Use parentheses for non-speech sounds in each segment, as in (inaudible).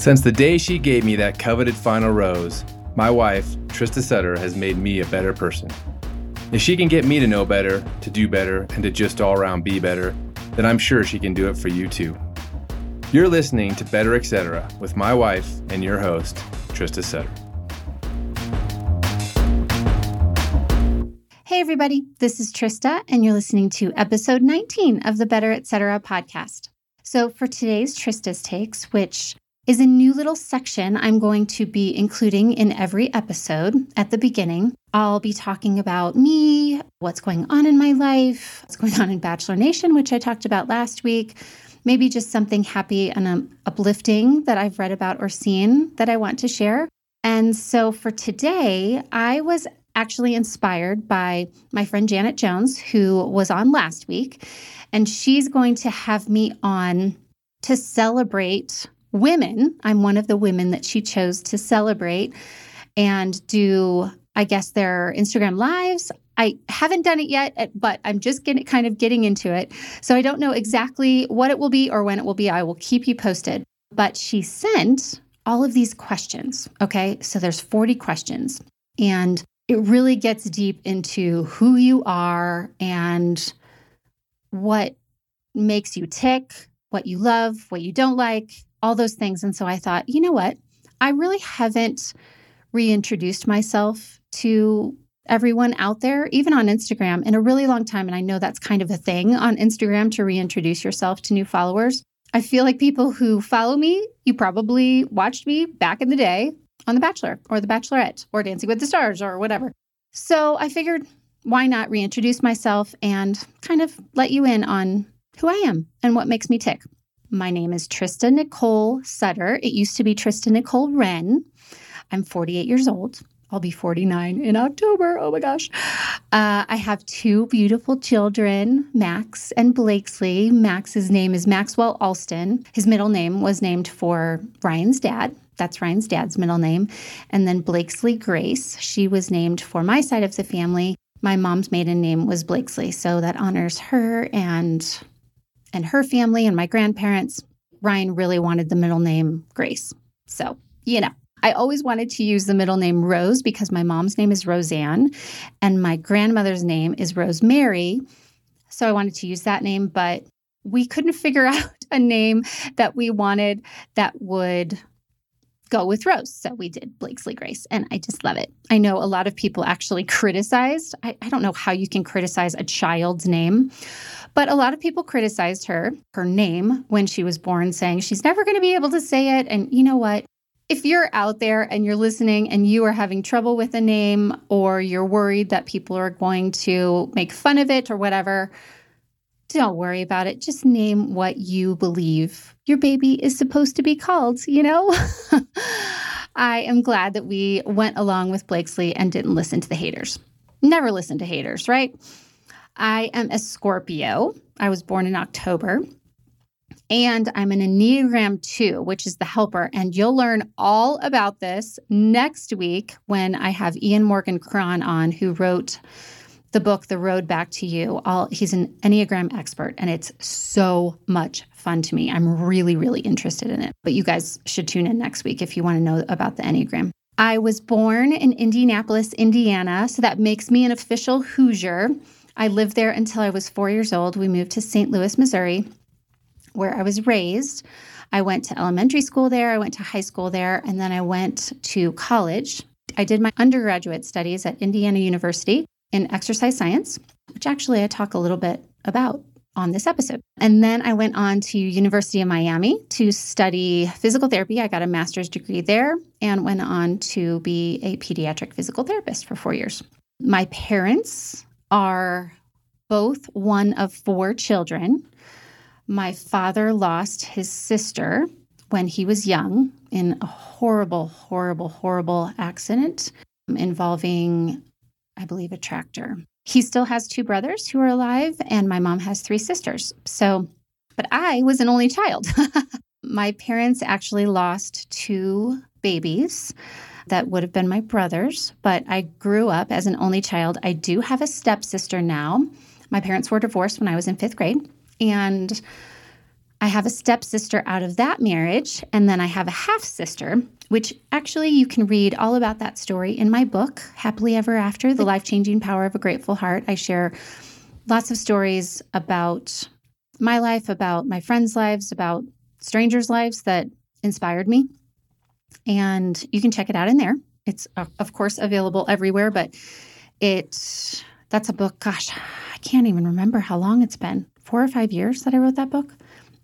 Since the day she gave me that coveted final rose, my wife, Trista Sutter, has made me a better person. If she can get me to know better, to do better, and to just all around be better, then I'm sure she can do it for you too. You're listening to Better Etc. with my wife and your host, Trista Sutter. Hey, everybody, this is Trista, and you're listening to episode 19 of the Better Etc. podcast. So, for today's Trista's Takes, which is a new little section I'm going to be including in every episode at the beginning. I'll be talking about me, what's going on in my life, what's going on in Bachelor Nation, which I talked about last week. Maybe just something happy and um, uplifting that I've read about or seen that I want to share. And so for today, I was actually inspired by my friend Janet Jones, who was on last week. And she's going to have me on to celebrate women. I'm one of the women that she chose to celebrate and do, I guess, their Instagram lives. I haven't done it yet, eh, but I'm just getting kind of getting into it. So I don't know exactly what it will be or when it will be. I will keep you posted. But she sent all of these questions. Okay. So there's 40 questions. And it really gets deep into who you are and what makes you tick, what you love, what you don't like, all those things. And so I thought, you know what? I really haven't reintroduced myself to everyone out there, even on Instagram, in a really long time. And I know that's kind of a thing on Instagram to reintroduce yourself to new followers. I feel like people who follow me, you probably watched me back in the day on The Bachelor or The Bachelorette or Dancing with the Stars or whatever. So I figured, why not reintroduce myself and kind of let you in on who I am and what makes me tick. My name is Trista Nicole Sutter. It used to be Trista Nicole Rehn. I'm 48 years old. I'll be 49 in October. Oh my gosh. Uh, I have two beautiful children, Max and Blakesley. Max's name is Maxwell Alston. His middle name was named for Ryan's dad. That's Ryan's dad's middle name. And then Blakesley Grace. She was named for my side of the family. My mom's maiden name was Blakesley. So that honors her and and her family and my grandparents, Ryan really wanted the middle name Grace. So, you know, I always wanted to use the middle name Rose because my mom's name is Roseanne and my grandmother's name is Rosemary. So I wanted to use that name, but we couldn't (laughs) figure out a name that we wanted that would go with Rose. So we did Blakesley Grace, and I just love it. I know a lot of people actually criticized. I, I don't know how you can criticize a child's name, but a lot of people criticized her, her name, when she was born, saying she's never going to be able to say it. And you know what? If you're out there and you're listening and you are having trouble with a name or you're worried that people are going to make fun of it or whatever, don't worry about it. Just name what you believe your baby is supposed to be called, you know? (laughs) I am glad that we went along with Blakesley and didn't listen to the haters. Never listen to haters, right? I am a Scorpio. I was born in October. And I'm an Enneagram 2, which is the helper. And you'll learn all about this next week when I have Ian Morgan Cron on, who wrote the book The Road Back to You. All, he's an Enneagram expert, and it's so much fun to me. I'm really, really interested in it. But you guys should tune in next week if you want to know about the Enneagram. I was born in Indianapolis, Indiana, so that makes me an official Hoosier. I lived there until I was four years old. We moved to St. Louis, Missouri, where I was raised. I went to elementary school there, I went to high school there, and then I went to college. I did my undergraduate studies at Indiana University in exercise science, which actually I talk a little bit about on this episode. And then I went on to University of Miami to study physical therapy. I got a master's degree there and went on to be a pediatric physical therapist for 4 years. My parents are both one of four children. My father lost his sister when he was young in a horrible, horrible, horrible accident involving, I believe, a tractor. He still has two brothers who are alive, and my mom has three sisters. So, but I was an only child. (laughs) my parents actually lost two babies that would have been my brothers, but I grew up as an only child. I do have a stepsister now. My parents were divorced when I was in fifth grade, and I have a stepsister out of that marriage, and then I have a half sister, which actually you can read all about that story in my book, Happily Ever After The Life Changing Power of a Grateful Heart. I share lots of stories about my life, about my friends' lives, about strangers' lives that inspired me. And you can check it out in there. It's, uh, of course, available everywhere, but it that's a book. Gosh, I can't even remember how long it's been. Four or five years that I wrote that book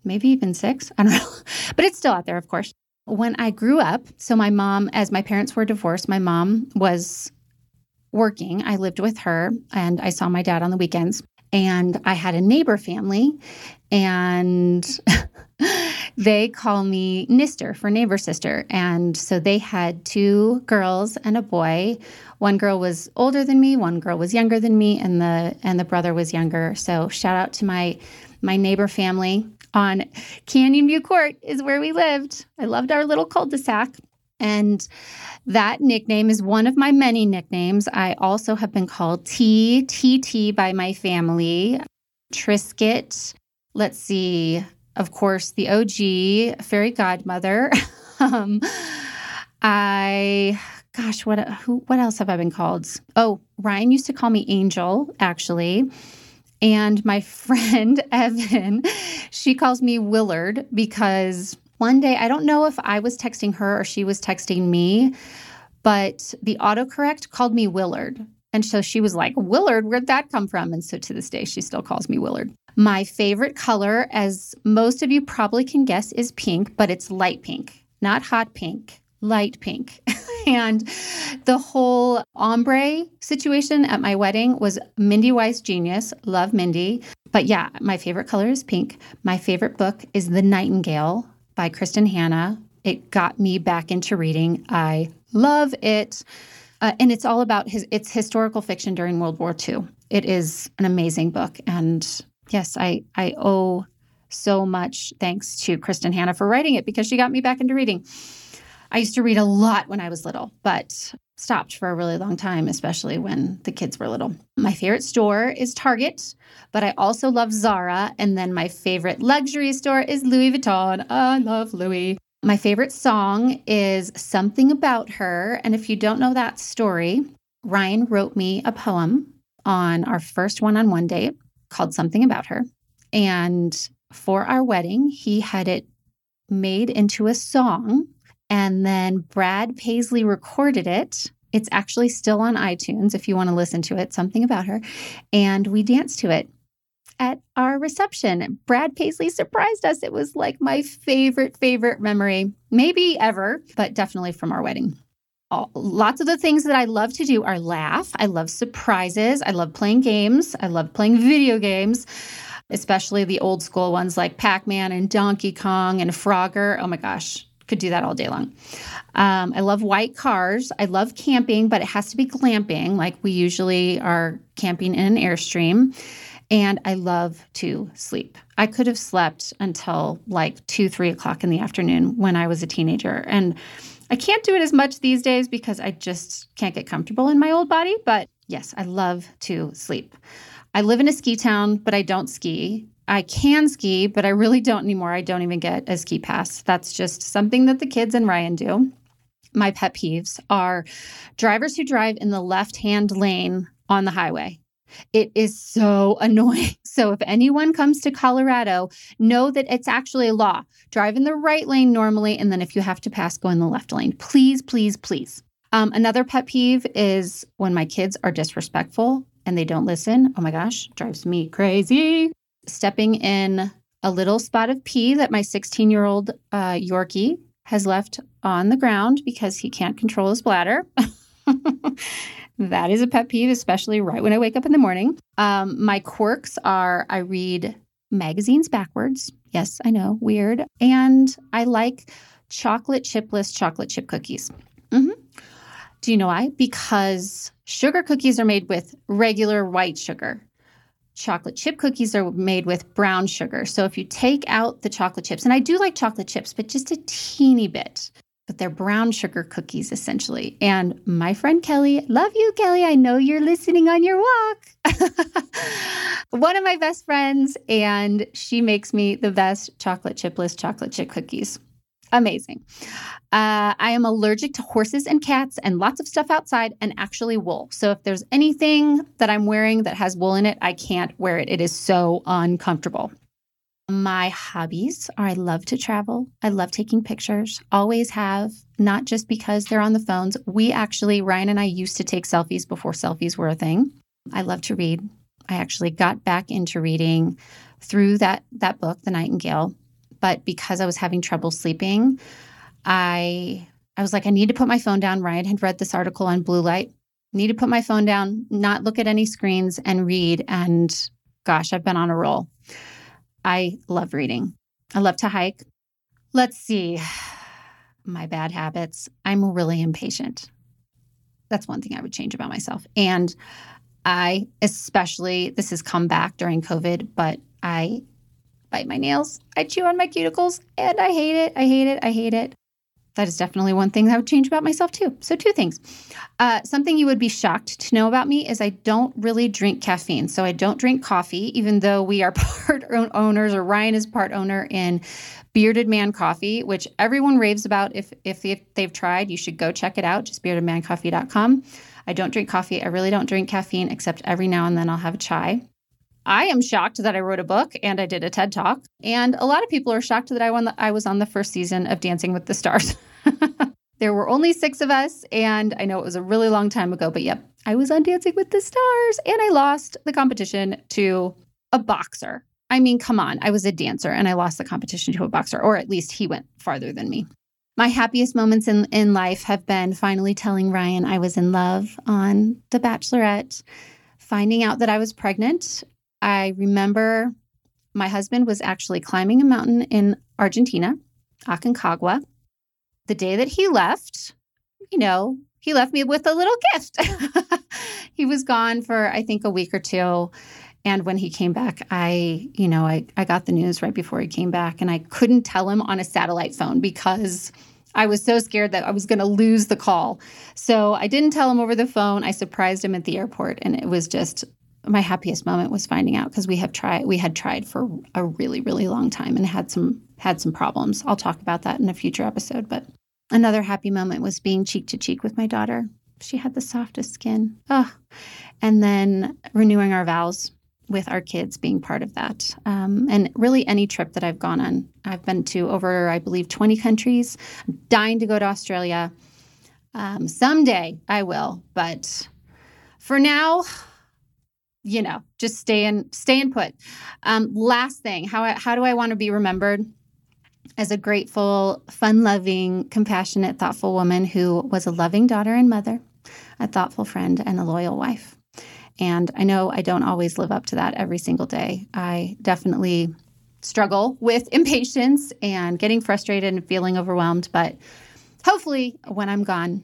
maybe even six. I don't (laughs) know. but it's still out there, of course. When I grew up, so my mom, as my parents were divorced, my mom was working. I lived with her and I saw my dad on the weekends. And I had a neighbor family, and (laughs) they call me Nister for neighbor sister. And so they had two girls and a boy. One girl was older than me, one girl was younger than me, and the and the brother was younger. So shout out to my my neighbor family on Canyon View Court is where we lived. I loved our little cul-de-sac. And that nickname is one of my many nicknames. I also have been called TTT by my family, Trisket. Let's see, of course, the OG fairy godmother. (laughs) um, I, gosh, what who, what else have I been called? Oh, Ryan used to call me Angel, actually. And my (laughs) friend Evan, she calls me Willard because one day, I don't know if I was texting her or she was texting me, but the autocorrect called me Willard. And so she was like, Willard, where'd that come from? And so to this day, she still calls me Willard. My favorite color, as most of you probably can guess, is pink, but it's light pink, not hot pink, light pink. (laughs) and the whole ombre situation at my wedding was Mindy Weiss genius. Love Mindy. But yeah, my favorite color is pink. My favorite book is The Nightingale by Kristin Hannah. It got me back into reading. I love it. Uh, and it's all about his it's historical fiction during World War II. It is an amazing book. And yes, I I owe so much thanks to Kristin Hannah for writing it because she got me back into reading. I used to read a lot when I was little, but stopped for a really long time, especially when the kids were little. My favorite store is Target, but I also love Zara. And then my favorite luxury store is Louis Vuitton. I love Louis. My favorite song is Something About Her. And if you don't know that story, Ryan wrote me a poem on our first one on one date called Something About Her. And for our wedding, he had it made into a song and then Brad Paisley recorded it. It's actually still on iTunes if you want to listen to it, something about her. And we danced to it at our reception. Brad Paisley surprised us. It was like my favorite, favorite memory, maybe ever, but definitely from our wedding. All, lots of the things that I love to do are laugh. I love surprises. I love playing games. I love playing video games, especially the old school ones like Pac Man and Donkey Kong and Frogger. Oh my gosh, could do that all day long. Um, I love white cars. I love camping, but it has to be glamping, like we usually are camping in an Airstream. And I love to sleep. I could have slept until like two, three o'clock in the afternoon when I was a teenager. And I can't do it as much these days because I just can't get comfortable in my old body. But yes, I love to sleep. I live in a ski town, but I don't ski. I can ski, but I really don't anymore. I don't even get a ski pass. That's just something that the kids and Ryan do. My pet peeves are drivers who drive in the left hand lane on the highway. It is so (laughs) annoying. So, if anyone comes to Colorado, know that it's actually a law. Drive in the right lane normally, and then if you have to pass, go in the left lane. Please, please, please. Um, another pet peeve is when my kids are disrespectful and they don't listen. Oh my gosh, drives me crazy stepping in a little spot of pee that my 16 year old uh, Yorkie has left on the ground because he can't control his bladder. (laughs) that is a pet peeve, especially right when I wake up in the morning. Um, my quirks are I read magazines backwards. Yes, I know, weird. And I like chocolate chipless chocolate chip cookies. Mm-hmm. Do you know why? Because sugar cookies are made with regular white sugar chocolate chip cookies are made with brown sugar. So if you take out the chocolate chips, and I do like chocolate chips, but just a teeny bit, but they're brown sugar cookies essentially. And my friend Kelly, love you, Kelly. I know you're listening on your walk. (laughs) One of my best friends, and she makes me the best chocolate chipless chocolate chip cookies. Amazing. Uh, I am allergic to horses and cats and lots of stuff outside and actually wool. So if there's anything that I'm wearing that has wool in it, I can't wear it. It is so uncomfortable. My hobbies are I love to travel. I love taking pictures, always have, not just because they're on the phones. We actually, Ryan and I used to take selfies before selfies were a thing. I love to read. I actually got back into reading through that that book, The Nightingale. But because I was having trouble sleeping, I I was like, I need to put my phone down. Ryan had read this article on blue light. Need to put my phone down, not look at any screens and read. And gosh, I've been on a roll. I love reading. I love to hike. Let's see. (sighs) My bad habits. I'm really impatient. That's one thing I would change about myself. And I, especially, this has come back during COVID, but I bite my nails. I chew on my cuticles and I hate it. I hate it. I hate it that is definitely one thing I would change about myself too. So, two things. Uh, something you would be shocked to know about me is I don't really drink caffeine. So, I don't drink coffee, even though we are (laughs) part owners, or Ryan is part owner in Bearded Man Coffee, which everyone raves about. If, if they've tried, you should go check it out, just beardedmancoffee.com. I don't drink coffee. I really don't drink caffeine, except every now and then I'll have a chai. I am shocked that I wrote a book and I did a TED Talk. And a lot of people are shocked that I won the, I was on the first season of Dancing with the Stars. (laughs) there were only six of us, and I know it was a really long time ago, but yep, I was on Dancing with the Stars and I lost the competition to a boxer. I mean, come on, I was a dancer and I lost the competition to a boxer, or at least he went farther than me. My happiest moments in, in life have been finally telling Ryan I was in love on The Bachelorette, finding out that I was pregnant I remember my husband was actually climbing a mountain in Argentina, Aconcagua. The day that he left, you know, he left me with a little gift. (laughs) he was gone for, I think, a week or two. And when he came back, I, you know, I, I got the news right before he came back and I couldn't tell him on a satellite phone because I was so scared that I was going to lose the call. So I didn't tell him over the phone. I surprised him at the airport and it was just my happiest moment was finding out because we have tried we had tried for a really really long time and had some had some problems. I'll talk about that in a future episode, but another happy moment was being cheek to cheek with my daughter. She had the softest skin. Oh. And then renewing our vows with our kids being part of that. Um, and really, any trip that I've gone on, I've been to over, I believe, 20 countries. I'm dying to go to Australia. Um, someday I will, but for now, you know, just stay in stay in put. Um, last thing, how how do I want to be remembered? As a grateful, fun loving, compassionate, thoughtful woman who was a loving daughter and mother, a thoughtful friend, and a loyal wife. And I know I don't always live up to that every single day. I definitely struggle with (laughs) impatience and getting frustrated and feeling overwhelmed. But hopefully, when I'm gone,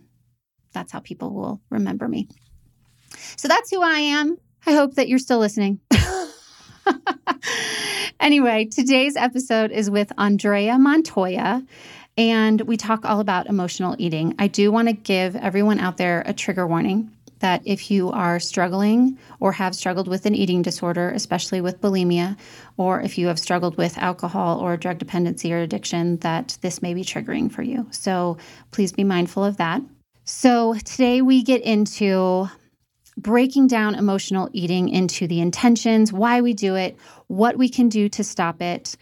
that's how people will remember me. So that's who I am. I hope that you're still listening. (laughs) anyway, today's episode is with Andrea Montoya, and we talk all about emotional eating. I do want to give everyone out there a trigger warning that if you are struggling or have struggled with an eating disorder, especially with bulimia, or if you have struggled with alcohol or drug dependency or addiction, that this may be triggering for you. So please be mindful of that. So today we get into breaking down emotional eating into the intentions, why we do it, what we can do to stop it.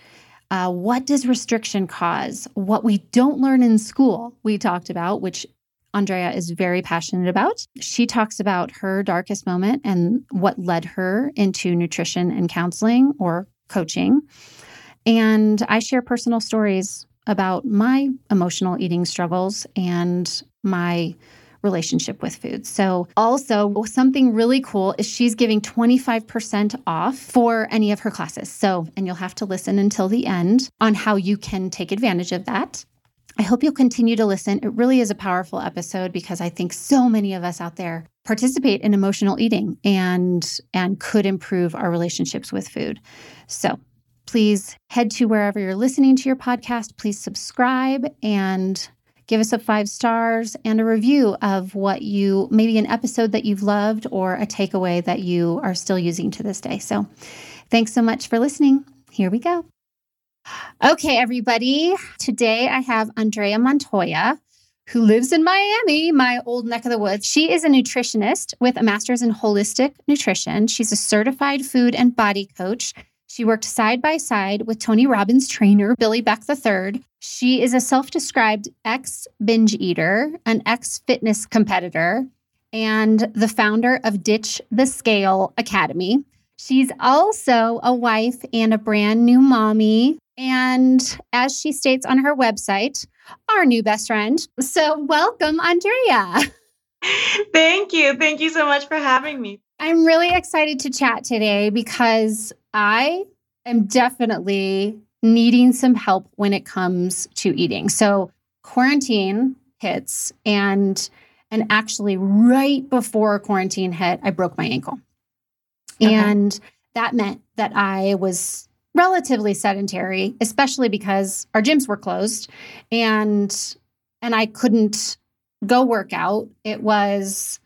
Uh, what does restriction cause? What we don't learn in school, we talked about, which Andrea is very passionate about. She talks about her darkest moment and what led her into nutrition and counseling or coaching. And I share personal stories about my emotional eating struggles and my relationship with food. So, also, something really cool is she's giving 25% off for any of her classes. So, and you'll have to listen until the end on how you can take advantage of that. I hope you'll continue to listen. It really is a powerful episode because I think so many of us out there participate in emotional eating and and could improve our relationships with food. So, please head to wherever you're listening to your podcast, please subscribe and give us a five stars and a review of what you maybe an episode that you've loved or a takeaway that you are still using to this day. So, thanks so much for listening. Here we go. Okay, everybody. Today I have Andrea Montoya, who lives in Miami, my old neck of the woods. She is a nutritionist with a master's in holistic nutrition. She's a certified food and body coach. She worked side by side with Tony Robbins trainer Billy Beck III. She is a self described ex binge eater, an ex fitness competitor, and the founder of Ditch the Scale Academy. She's also a wife and a brand new mommy. And as she states on her website, our new best friend. So, welcome, Andrea. Thank you. Thank you so much for having me. I'm really excited to chat today because I am definitely needing some help when it comes to eating. So, quarantine hits and and actually right before quarantine hit, I broke my ankle. Okay. And that meant that I was relatively sedentary, especially because our gyms were closed and and I couldn't go work out. It was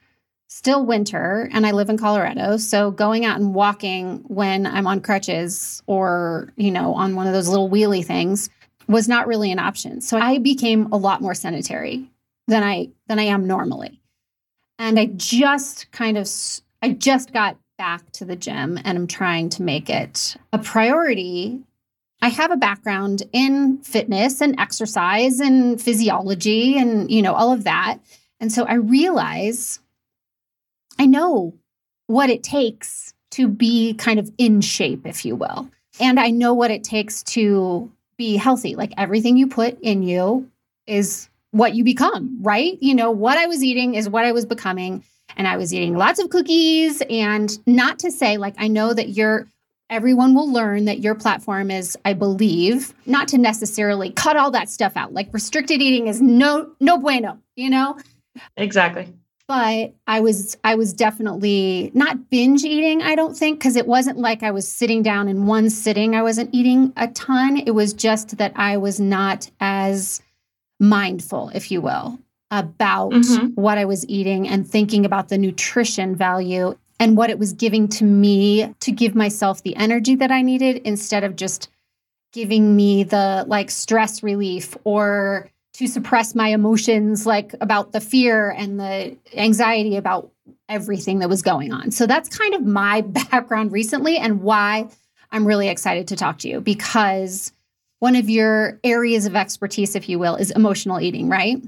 still winter and I live in Colorado. So going out and walking when I'm on crutches or, you know, on one of those little wheelie things was not really an option. So I became a lot more sedentary than I than I am normally. And I just kind of I just got back to the gym and I'm trying to make it a priority. I have a background in fitness and exercise and physiology and you know all of that. And so I realize I know what it takes to be kind of in shape if you will. And I know what it takes to be healthy. Like everything you put in you is what you become, right? You know, what I was eating is what I was becoming and I was eating lots of cookies. And not to say, like, I know that you're, everyone will learn that your platform is, I believe, not to necessarily cut all that stuff out. Like, restricted eating is no, no bueno, you know? Exactly. But I was, I was definitely not binge eating, I don't think, because it wasn't like I was sitting down in one sitting. I wasn't eating a ton. It was just that I was not as mindful, if you will, about mm-hmm. what I was eating and thinking about the nutrition value and what it was giving to me to give myself the energy that I needed instead of just giving me the like stress relief or to suppress my emotions like about the fear and the anxiety about everything that was going on. So that's kind of my (laughs) background recently and why I'm really excited to talk to you because one of your areas of expertise if you will is emotional eating, right?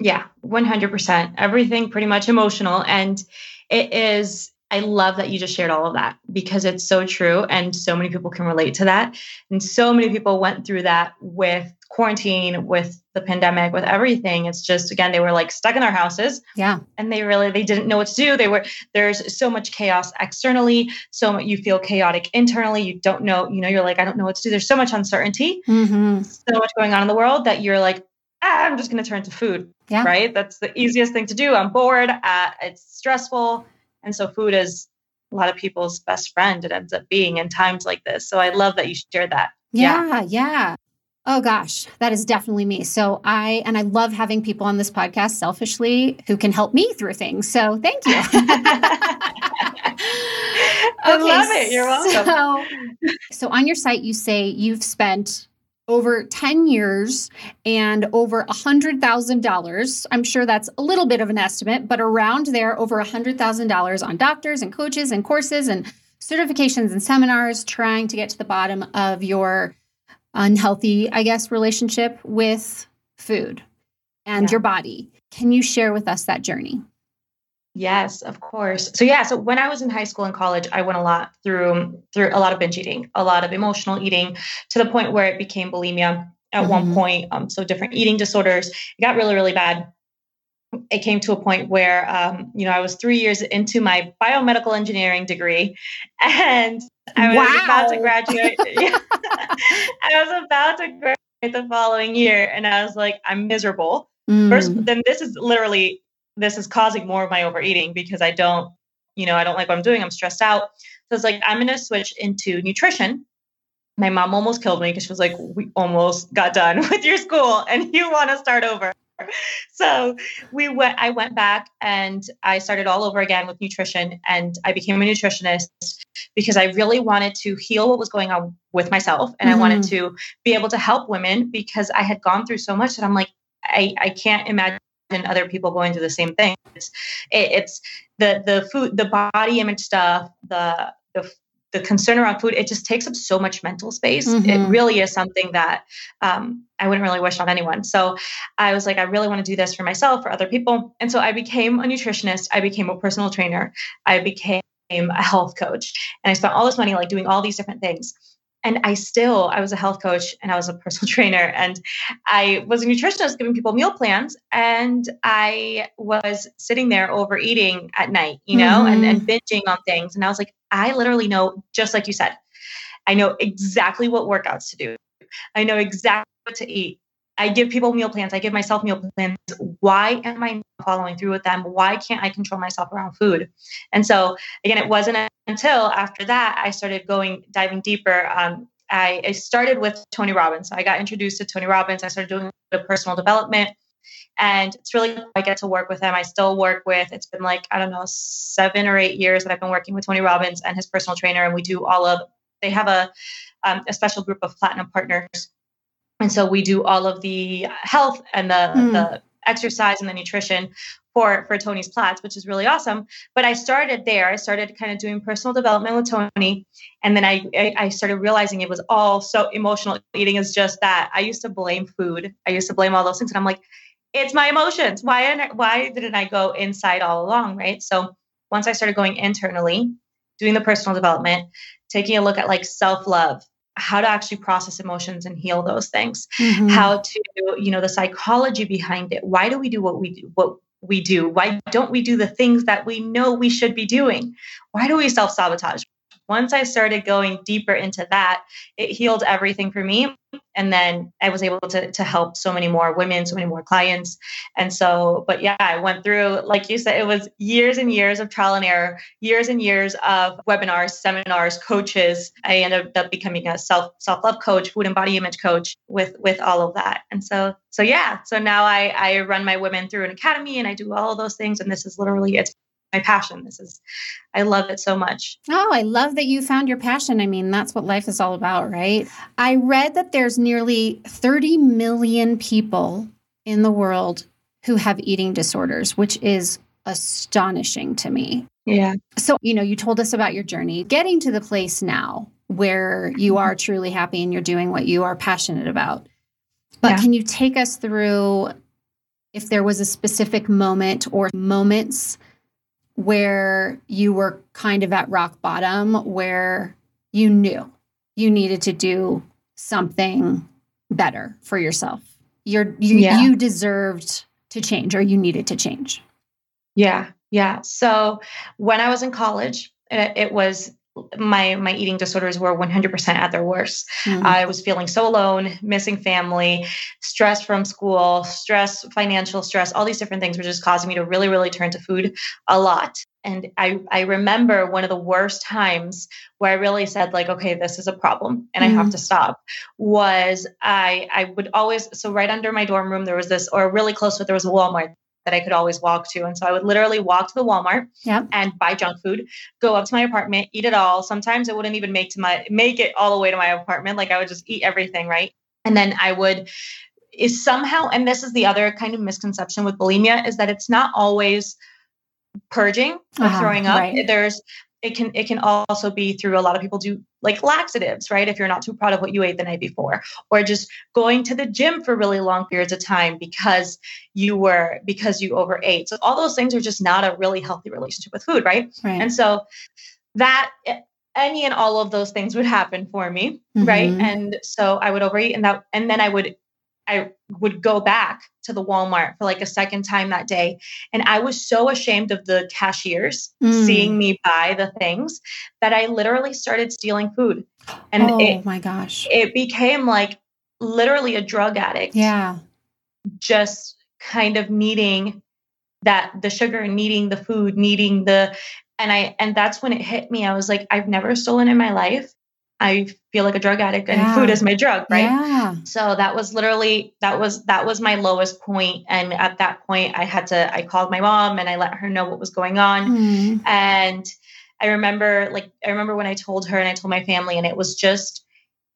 Yeah, 100%. Everything pretty much emotional. And it is, I love that you just shared all of that because it's so true. And so many people can relate to that. And so many people went through that with quarantine, with the pandemic, with everything. It's just, again, they were like stuck in their houses. Yeah. And they really, they didn't know what to do. They were, there's so much chaos externally. So you feel chaotic internally. You don't know, you know, you're like, I don't know what to do. There's so much uncertainty, mm-hmm. so much going on in the world that you're like, ah, I'm just going to turn to food. Yeah. Right. That's the easiest thing to do. I'm bored. Uh, it's stressful. And so food is a lot of people's best friend. It ends up being in times like this. So I love that you shared that. Yeah. Yeah. yeah. Oh gosh, that is definitely me. So I and I love having people on this podcast selfishly who can help me through things. So thank you. (laughs) I love it. You're welcome. So, so on your site you say you've spent over 10 years and over $100,000. I'm sure that's a little bit of an estimate, but around there, over $100,000 on doctors and coaches and courses and certifications and seminars trying to get to the bottom of your unhealthy, I guess, relationship with food and yeah. your body. Can you share with us that journey? Yes, of course. So yeah, so when I was in high school and college, I went a lot through through a lot of binge eating, a lot of emotional eating, to the point where it became bulimia at mm-hmm. one point. Um, so different eating disorders. It got really, really bad. It came to a point where, um, you know, I was three years into my biomedical engineering degree, and I was wow. about to graduate. (laughs) (laughs) I was about to graduate the following year, and I was like, I'm miserable. Mm. First, then this is literally this is causing more of my overeating because I don't, you know, I don't like what I'm doing. I'm stressed out. So it's like, I'm going to switch into nutrition. My mom almost killed me because she was like, we almost got done (laughs) with your school and you want to start over. (laughs) so we went i went back and i started all over again with nutrition and i became a nutritionist because i really wanted to heal what was going on with myself and mm-hmm. i wanted to be able to help women because i had gone through so much that i'm like i, I can't imagine other people going through the same thing it's, it, it's the the food the body image stuff the the the concern around food, it just takes up so much mental space. Mm-hmm. It really is something that um, I wouldn't really wish on anyone. So I was like, I really want to do this for myself, for other people. And so I became a nutritionist. I became a personal trainer. I became a health coach. And I spent all this money like doing all these different things and I still, I was a health coach and I was a personal (laughs) trainer and I was a nutritionist giving people meal plans. And I was sitting there overeating at night, you know, mm-hmm. and, and binging on things. And I was like, I literally know, just like you said, I know exactly what workouts to do. I know exactly what to eat. I give people meal plans. I give myself meal plans. Why am I not following through with them? Why can't I control myself around food? And so, again, it wasn't until after that I started going diving deeper. Um, I, I, started with Tony Robbins. So I got introduced to Tony Robbins. I started doing the personal development. And it's really I get to work with him. I still work with. It's been like I don't know seven or eight years that I've been working with Tony Robbins and his personal trainer, and we do all of. They have a um, a special group of platinum partners and so we do all of the health and the, mm. the exercise and the nutrition for for Tony's Plats, which is really awesome. But I started there. I started kind of doing personal development with Tony, and then I I started realizing it was all so emotional. Eating is just that. I used to blame food. I used to blame all those things, and I'm like, it's my emotions. Why why didn't I go inside all along, right? So once I started going internally, doing the personal development, taking a look at like self love, how to actually process emotions and heal those things. Mm-hmm. how to you know the psychology behind it. Why do we do what we do what we do? Why don't we do the things that we know we should be doing? Why do we self-sabotage once I started going deeper into that, it healed everything for me. And then I was able to, to help so many more women, so many more clients. And so, but yeah, I went through, like you said, it was years and years of trial and error, years and years of webinars, seminars, coaches. I ended up becoming a self self love coach, food and body image coach with with all of that. And so, so yeah, so now I I run my women through an academy and I do all those things. And this is literally it's my passion. This is, I love it so much. Oh, I love that you found your passion. I mean, that's what life is all about, right? I read that there's nearly 30 million people in the world who have eating disorders, which is astonishing to me. Yeah. So, you know, you told us about your journey getting to the place now where you are mm-hmm. truly happy and you're doing what you are passionate about. But yeah. can you take us through if there was a specific moment or moments where you were kind of at rock bottom, where you knew you needed to do something better for yourself. You're you yeah. you deserved to change or you needed to change. Yeah. Yeah. So when I was in college, it, it was my my eating disorders were 100% at their worst. Mm-hmm. I was feeling so alone, missing family, stress from school, stress, financial stress, all these different things were just causing me to really really turn to food a lot. And I I remember one of the worst times where I really said like okay, this is a problem and mm-hmm. I have mm-hmm. to stop was I I would always so right under my dorm room there was this or really close to it there was a Walmart that I could always walk to. And so I would literally walk to the Walmart yep. and buy junk food, go up to my apartment, eat it all. Sometimes it wouldn't even make to my make it all the way to my apartment. Like I would just eat everything, right? And then I would is somehow, and this is the other kind of misconception with bulimia, is that it's not always purging or uh-huh, throwing up. Right. There's it can it can also be through a lot of people do like laxatives right if you're not too proud of what you ate the night before or just going to the gym for really long periods of time because you were because you overate so all those things are just not a really healthy relationship with food right, right. and so that any and all of those things would happen for me mm-hmm. right and so i would overeat and that and then i would I would go back to the Walmart for like a second time that day. And I was so ashamed of the cashiers mm. seeing me buy the things that I literally started stealing food. And oh it, my gosh. It became like literally a drug addict. Yeah. Just kind of needing that the sugar, needing the food, needing the and I and that's when it hit me. I was like, I've never stolen in my life I feel like a drug addict and yeah. food is my drug, right? Yeah. So that was literally that was that was my lowest point and at that point I had to I called my mom and I let her know what was going on. Mm. And I remember like I remember when I told her and I told my family and it was just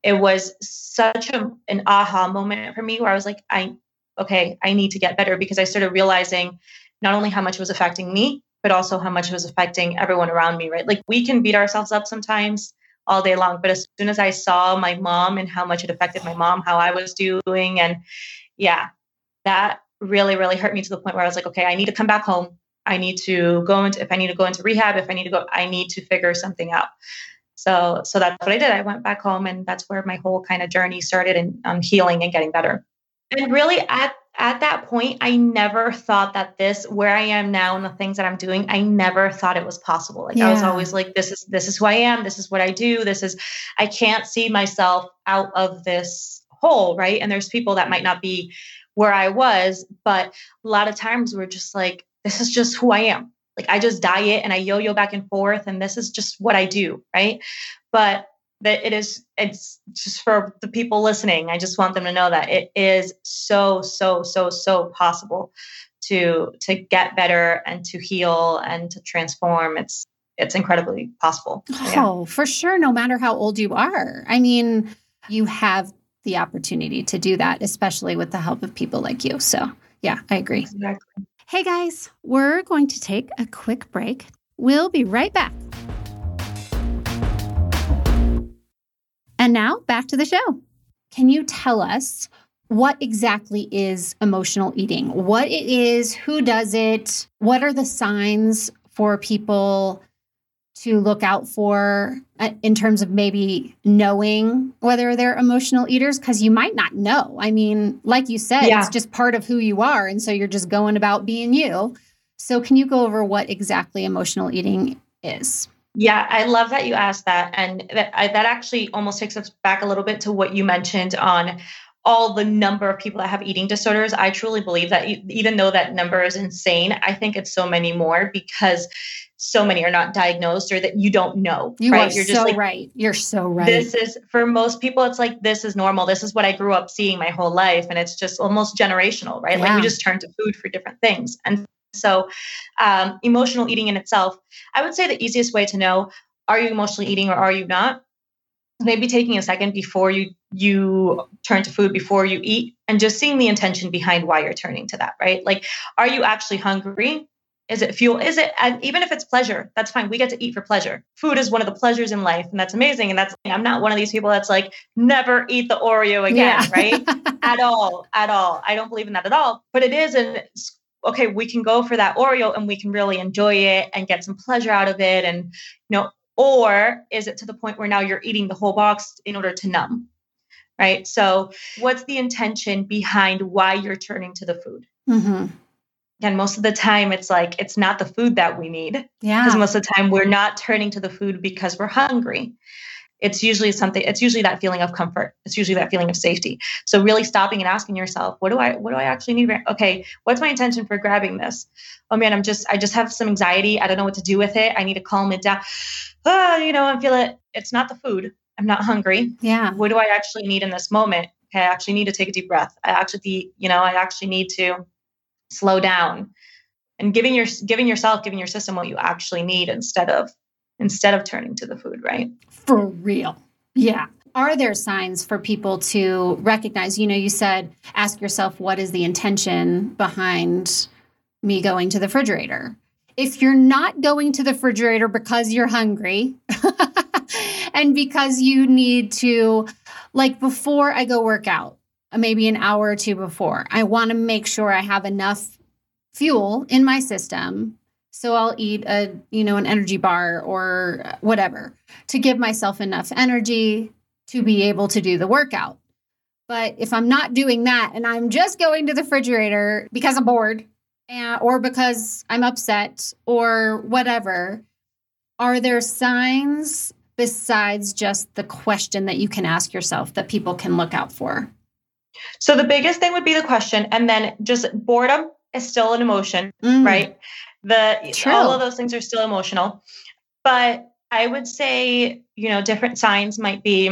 it was such a, an aha moment for me where I was like I okay, I need to get better because I started realizing not only how much it was affecting me, but also how much it was affecting everyone around me, right? Like we can beat ourselves up sometimes all day long. But as soon as I saw my mom and how much it affected my mom, how I was doing, and yeah, that really, really hurt me to the point where I was like, okay, I need to come back home. I need to go into if I need to go into rehab, if I need to go, I need to figure something out. So so that's what I did. I went back home and that's where my whole kind of journey started and um, healing and getting better. And really at at that point, I never thought that this, where I am now and the things that I'm doing, I never thought it was possible. Like yeah. I was always like, this is this is who I am, this is what I do, this is I can't see myself out of this hole, right? And there's people that might not be where I was, but a lot of times we're just like, this is just who I am. Like I just diet and I yo-yo back and forth, and this is just what I do, right? But that it is it's just for the people listening. I just want them to know that it is so so so so possible to to get better and to heal and to transform. It's it's incredibly possible. Oh for sure no matter how old you are. I mean you have the opportunity to do that especially with the help of people like you. So yeah i agree. Exactly. hey guys we're going to take a quick break. We'll be right back And now back to the show. Can you tell us what exactly is emotional eating? What it is, who does it? What are the signs for people to look out for uh, in terms of maybe knowing whether they're emotional eaters? Because you might not know. I mean, like you said, yeah. it's just part of who you are. And so you're just going about being you. So, can you go over what exactly emotional eating is? Yeah, I love that you asked that. And that, I, that actually almost takes us back a little bit to what you mentioned on all the number of people that have eating disorders. I truly believe that even though that number is insane, I think it's so many more because so many are not diagnosed or that you don't know. You right? are You're so like, right. You're so right. This is for most people, it's like this is normal. This is what I grew up seeing my whole life. And it's just almost generational, right? Yeah. Like we just turn to food for different things. And so, um, emotional eating in itself, I would say the easiest way to know are you emotionally eating or are you not? Maybe taking a second before you you turn to food before you eat and just seeing the intention behind why you're turning to that, right? Like, are you actually hungry? Is it fuel? Is it, and even if it's pleasure, that's fine. We get to eat for pleasure. Food is one of the pleasures in life, and that's amazing. And that's, I'm not one of these people that's like, never eat the Oreo again, yeah. right? (laughs) at all, at all. I don't believe in that at all. But it is in okay, we can go for that Oreo and we can really enjoy it and get some pleasure out of it. And, you know, or is it to the point where now you're eating the whole box in order to numb? Right. So, what's the intention behind why you're turning to the food? Mm-hmm. And most of the time, it's like it's not the food that we need. Yeah. Because most of the time, we're not turning to the food because we're hungry it's usually something it's usually that feeling of comfort. It's usually that feeling of safety. So really stopping and asking yourself what do i what do i actually need okay what's my intention for grabbing this? Oh man i'm just i just have some anxiety. I don't know what to do with it. I need to calm it down. Oh you know i'm feeling it's not the food. I'm not hungry. Yeah. What do i actually need in this moment? Okay i actually need to take a deep breath. I actually you know i actually need to slow down. And giving your giving yourself giving your system what you actually need instead of instead of turning to the food, right? For real. Yeah. Are there signs for people to recognize? You know, you said ask yourself what is the intention behind me going to the refrigerator? If you're not going to the refrigerator because you're hungry (laughs) and because you need to, like before I go work out, maybe an hour or two before, I want to make sure I have enough fuel in my system so I'll eat a, you know, an energy bar or whatever to give myself enough energy to be able to do the workout. But if I'm not doing that and I'm just going to the refrigerator because I'm bored or because I'm upset or whatever, are there signs besides just the question that you can ask yourself that people can look out for? So the biggest thing would be the question and then just boredom is still an emotion, mm. right? The True. all of those things are still emotional. But I would say, you know, different signs might be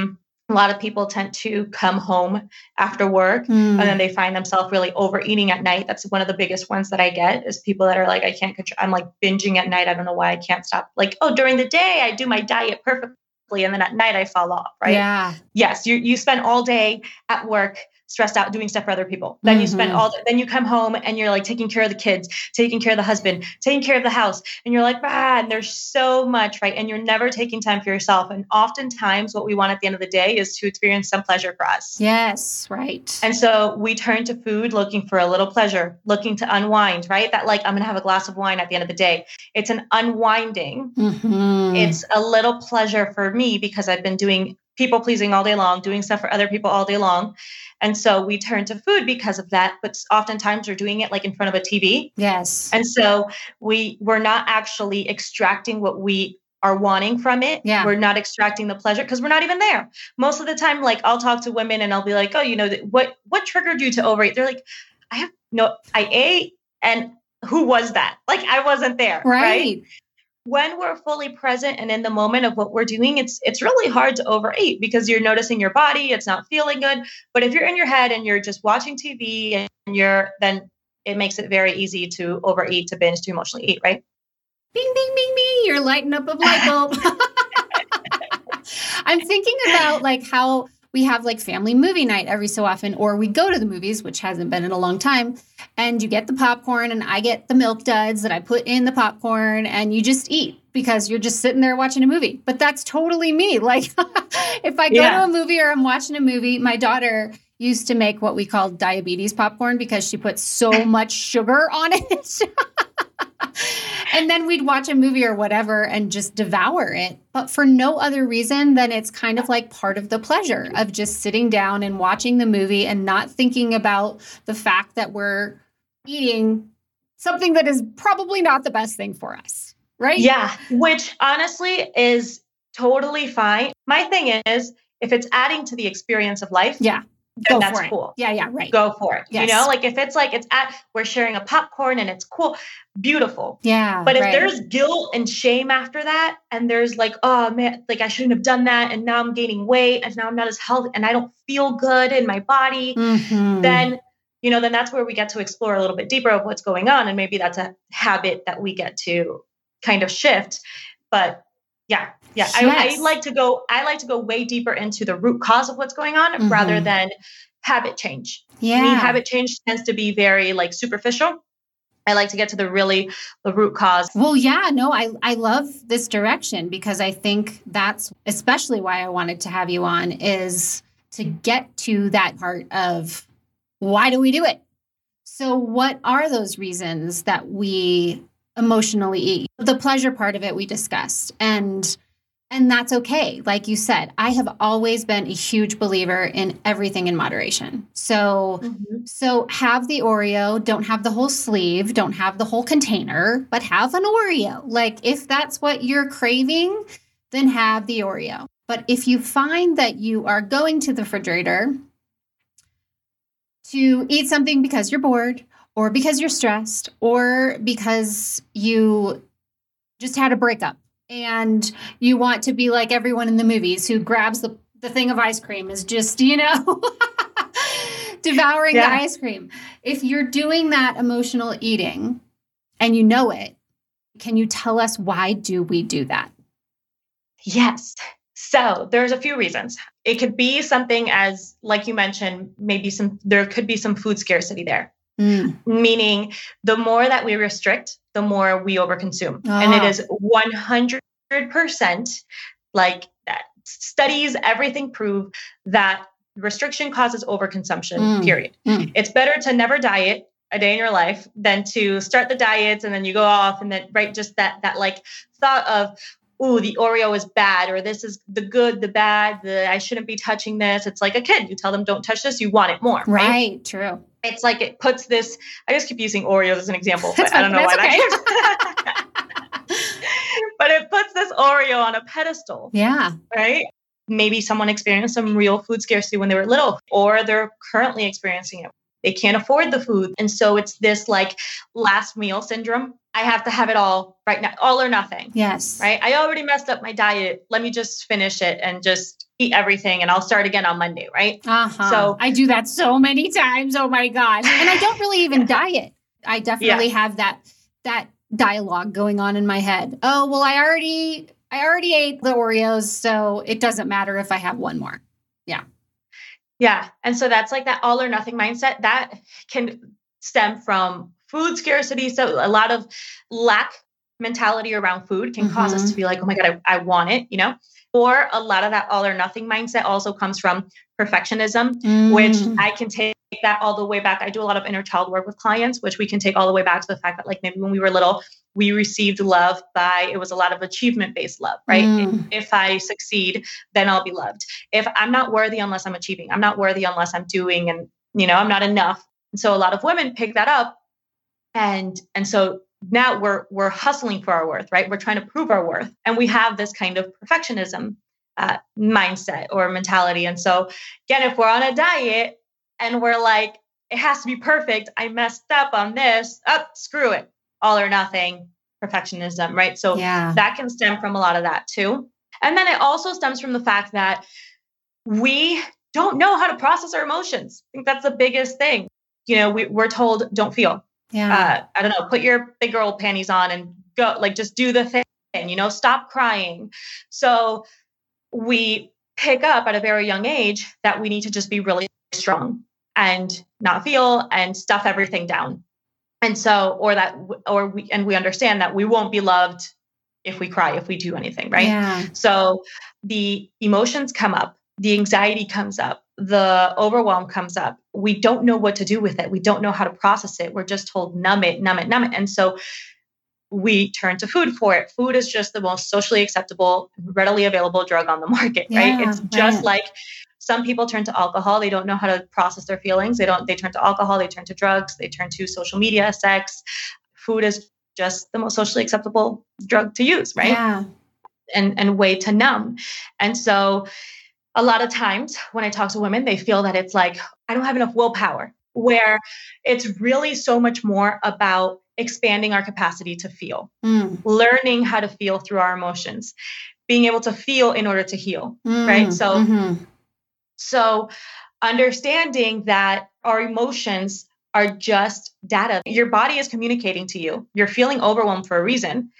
a lot of people tend to come home after work mm. and then they find themselves really overeating at night. That's one of the biggest ones that I get is people that are like, I can't control, I'm like binging at night. I don't know why I can't stop. Like, oh, during the day, I do my diet perfectly. And then at night, I fall off, right? Yeah. Yes. You, you spend all day at work stressed out doing stuff for other people. Then mm-hmm. you spend mm-hmm. all, then you come home and you're like taking care of the kids, taking care of the husband, taking care of the house. And you're like, ah, and there's so much, right? And you're never taking time for yourself. And oftentimes what we want at the end of the day is to experience some pleasure for us. Yes, right. And so we turn to food looking for a little pleasure, looking to unwind, right? That like, I'm to have a glass of wine at the end of the day. It's an unwinding. Mm-hmm. It's a little pleasure for me because I've been doing people pleasing all day long, doing stuff for other people all day long. And so we turn to food because of that, but oftentimes we're doing it like in front of a TV. Yes. And so we we're not actually extracting what we are wanting from it. Yeah. We're not extracting the pleasure because we're not even there. Most of the time, like I'll talk to women and I'll be like, oh, you know, what what triggered you to overeat? They're like, I have no, I ate and who was that? Like I wasn't there. Right. right? When we're fully present and in the moment of what we're doing it's it's really hard to overeat because you're noticing your body it's not feeling good. But if you're in your head and you're just watching tv and you're then it makes it very easy to overeat to binge to emotionally eat right? Bing bing bing bing you're lighting up a light bulb. (laughs) (laughs) I'm thinking about like how we have like family movie night every so often, or we go to the movies, which hasn't been in a long time, and you get the popcorn, and I get the milk duds that I put in the popcorn, and you just eat because you're just sitting there watching a movie. But that's totally me. (laughs) Like if I go yeah. to a movie or I'm watching a movie, my daughter used to make what we call diabetes popcorn because she puts so (laughs) much sugar on it. (laughs) and then we'd watch a movie or whatever and just devour it, but for no other reason than it's kind of like part of the pleasure of just sitting down and watching the movie and not thinking about the fact that we're eating something that is probably not the best thing for us. Right? Yeah, which honestly is totally fine. My thing is, if it's adding to the experience of life, yeah Go that's cool. Yeah, yeah, right. Go for it. Yes. You know, like if it's like it's at we're sharing a popcorn and it's cool, beautiful. Yeah. But if right. there's guilt and shame after that, and there's like, oh man, like I shouldn't have done that, and now I'm gaining weight, and now I'm not as healthy, and I don't feel good in my body, mm-hmm. then you know, then that's where we get to explore a little bit deeper of what's going on, and maybe that's a habit that we get to kind of shift. But yeah, yeah. Yes. I, I, like to go, I like to go way deeper into the root cause of what's going on mm-hmm. rather than habit change. Yeah. Me, habit change tends to be very like superficial. I like to get to the really the root cause. Well, yeah, no, I I love this direction because I think that's especially why I wanted to have you on is to get to that part of why do we do it? So what are those reasons that we emotionally eat. The pleasure part of it we discussed. And and that's okay. Like you said, I have always been a huge believer in everything in moderation. So mm-hmm. so have the Oreo, don't have the whole sleeve, don't have the whole container, but have an Oreo. Like if that's what you're craving, then have the Oreo. But if you find that you are going to the refrigerator to eat something because you're bored or because you're stressed or because you just had a breakup and you want to be like everyone in the movies who grabs the, the thing of ice cream is just, you know, (laughs) devouring yeah. the ice cream. If you're doing that emotional eating and you know it, can you tell us why do we do that? Yes. So there's a few reasons. It could be something as, like you mentioned, maybe some, there could be some food scarcity there. Mm. Meaning, the more that we restrict, the more we overconsume. Oh. And it ah. is 100% like that. Studies, everything prove that restriction causes overconsumption, mm. period. Mm. It's better to never diet a day in your life than to start the diets and then you go off and then right just that that like thought of ooh, the Oreo is bad, or this is the good, the bad, the I shouldn't be touching this. It's like a kid. You tell them don't touch this, you want it more. Right. right? True it's like it puts this i just keep using oreos as an example but i don't know why okay. (laughs) but it puts this oreo on a pedestal. Yeah. Right? Maybe someone experienced some real food scarcity when they were little or they're currently experiencing it. They can't afford the food and so it's this like last meal syndrome I have to have it all right now, all or nothing. Yes. Right. I already messed up my diet. Let me just finish it and just eat everything and I'll start again on Monday. Right. Uh-huh. So I do that so many times. Oh my gosh. And I don't really even diet. I definitely yeah. have that, that dialogue going on in my head. Oh, well, I already, I already ate the Oreos. So it doesn't matter if I have one more. Yeah. Yeah. And so that's like that all or nothing mindset that can stem from food scarcity. So a lot of lack mentality around food can mm-hmm. cause us to mm-hmm. be like, oh my God, I, I want it, you know? Or a lot of that all or nothing mindset also comes from perfectionism, mm. which I can take that all the way back. I do a lot of inner child work with clients, which we can take all the way back to the fact that, like, maybe when we were little, we received love by it was a lot of achievement based love, right? Mm. If, if I succeed, then I'll be loved. If I'm not worthy unless I'm achieving, I'm not worthy unless I'm doing, and you know, I'm not enough. And so a lot of women pick that up and and so now we're we're hustling for our worth right? We're trying to prove our worth. And we have this kind of perfectionism uh, mindset or mentality. And so again if we're on a diet and we're like it has to be perfect. I messed up on this up oh, screw it. All or nothing. Perfectionism right? So yeah. that can stem from a lot of that too. And then it also stems from the fact that we don't know how to process our emotions. I think that's the biggest thing. You know we, we're told don't feel yeah. Uh, I don't know, put your big girl panties on and go, like, just do the thing, you know, stop crying. So we pick up at a very young age that we need to just be really strong and not feel and stuff everything down. And so, or that, or we, and we understand that we won't be loved if we cry, if we do anything, right? Yeah. So the emotions come up, the anxiety comes up, the overwhelm comes up, we don't know what to do with it. We don't know how to process it. We're just told, numb it, numb it, numb it. And so we turn to food for it. Food is just the most socially acceptable, readily available drug on the (laughs) market, yeah, right? It's just right. like some people turn to alcohol. They don't know how to process their feelings. They don't, they turn to alcohol, they turn to drugs, they turn to social media, sex. Food is just the most socially acceptable drug to use, right? Yeah. And and way to numb. And so a lot of times when I talk to women, they feel that it's like, I don't have enough willpower, where it's really so much more about expanding our capacity to feel, mm. learning how to feel through our emotions, being able to feel in order to heal, mm. right? So, mm-hmm. so understanding that our emotions are just data. Your body is communicating to you. You're feeling overwhelmed for a reason.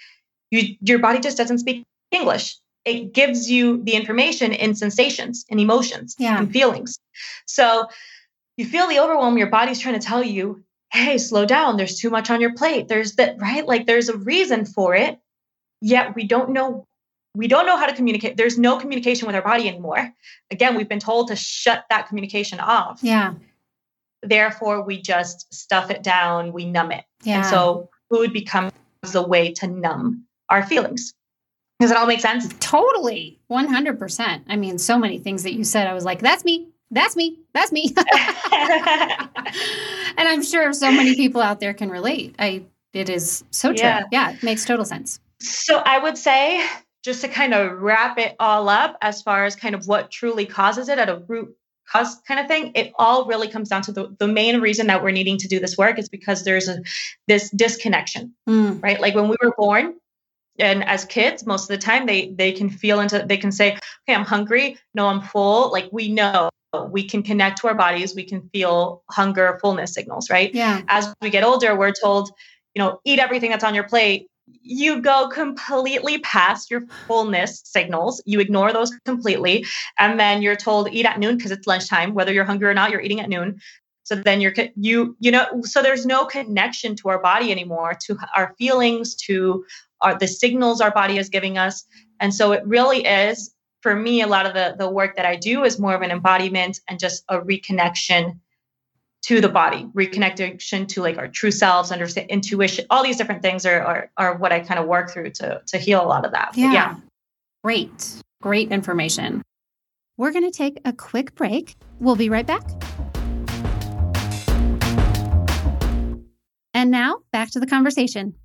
You, your body just doesn't speak English it gives you the information in sensations and emotions yeah. and feelings. So you feel the overwhelm, your body's trying to tell you, hey, slow down. There's too much on your plate. There's that, right? Like there's a reason for it. Yet we don't know we don't know how to communicate. There's no communication with our body anymore. Again, we've been told to shut that communication off. Yeah. Therefore, we just stuff it down, we numb it. Yeah. And so food becomes a way to numb our feelings. Does it all make sense? Totally. 100%. I mean, so many things that you said, I was like, that's me. That's me. That's me. (laughs) and I'm sure so many people out there can relate. I it is so true. Yeah. yeah, it makes total sense. So I would say just to kind of wrap it all up as far as kind of what truly causes it at a root cause kind of thing, it all really comes down to the, the main reason that we're needing to do this work is because there's a this disconnection, mm. right? Like when we were born, and as kids most of the time they they can feel into they can say okay i'm hungry. No i'm full. Like we know we can connect to our bodies. We can feel hunger fullness signals right? Yeah. As we get older we're told you know eat everything that's on your plate. You go completely past your fullness signals. You ignore those completely. And then you're told eat at noon because it's lunchtime. Whether you're hungry or not you're eating at noon. So then you're you you know so there's no connection to our body anymore to our feelings to are the signals our body is giving us. And so it really is, for me, a lot of the, the work that I do is more of an embodiment and just a reconnection to the body, reconnection to like our true selves, understand intuition, all these different things are, are, are what I kind of work through to, to heal a lot of that. Yeah. yeah. Great. Great information. We're going to take a quick break. We'll be right back. And now back to the conversation.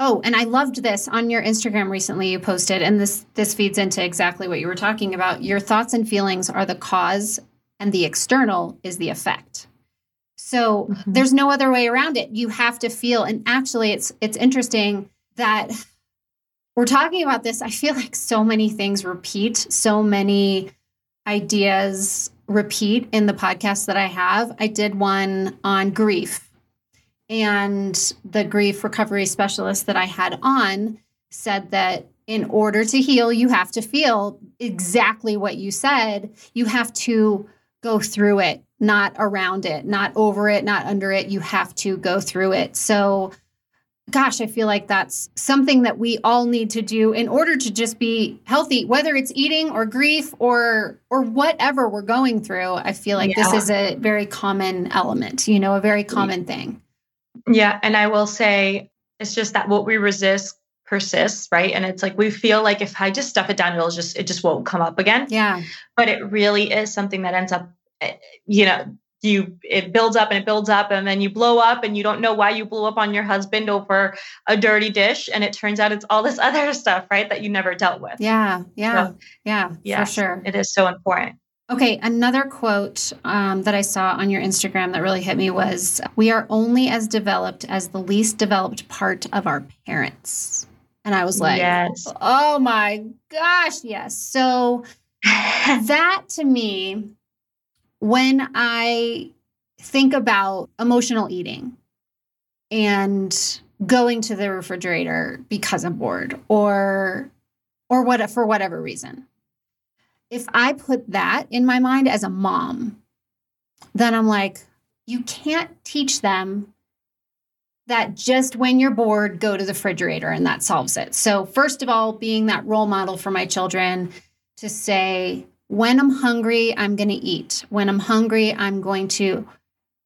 Oh, and I loved this on your Instagram recently you posted and this this feeds into exactly what you were talking about. Your thoughts and feelings are the cause and the external is the effect. So mm-hmm. there's no other way around it. You have to feel and actually it's it's interesting that we're talking about this. I feel like so many things repeat, so many ideas repeat in the podcast that I have. I did one on grief, and the grief recovery specialist that I had on said that in order to heal, you have to feel exactly what you said. You have to go through it, not around it, not over it, not under it. You have to go through it. So, gosh, I feel like that's something that we all need to do in order to just be healthy, whether it's eating or grief or or whatever we're going through. I feel like yeah. this is a very common element, you know, a very common thing. Yeah, and I will say it's just that what we resist persists, right? And it's like we feel like if I just stuff it down, it'll just it just won't come up again. Yeah. But it really is something that ends up eh, you know you it builds up and it builds up and then you blow up and you don't know why you blew up on your husband over a dirty dish and it turns out it's all this (laughs) other stuff right that you never dealt with yeah yeah so, yeah yes, for sure it is so important okay another quote um, that i saw on your instagram that really hit me was we are only as developed as the least developed part of our parents and i was like yes. oh my gosh yes so (laughs) that to me when I think about emotional eating and going to the refrigerator because I'm bored or or what for whatever reason. If I put that in my mind as a mom, then I'm like, you can't teach them that just when you're bored, go to the refrigerator and that solves it. So, first of all, being that role model for my children to say, when I'm hungry, I'm going to eat. When I'm hungry, I'm going to,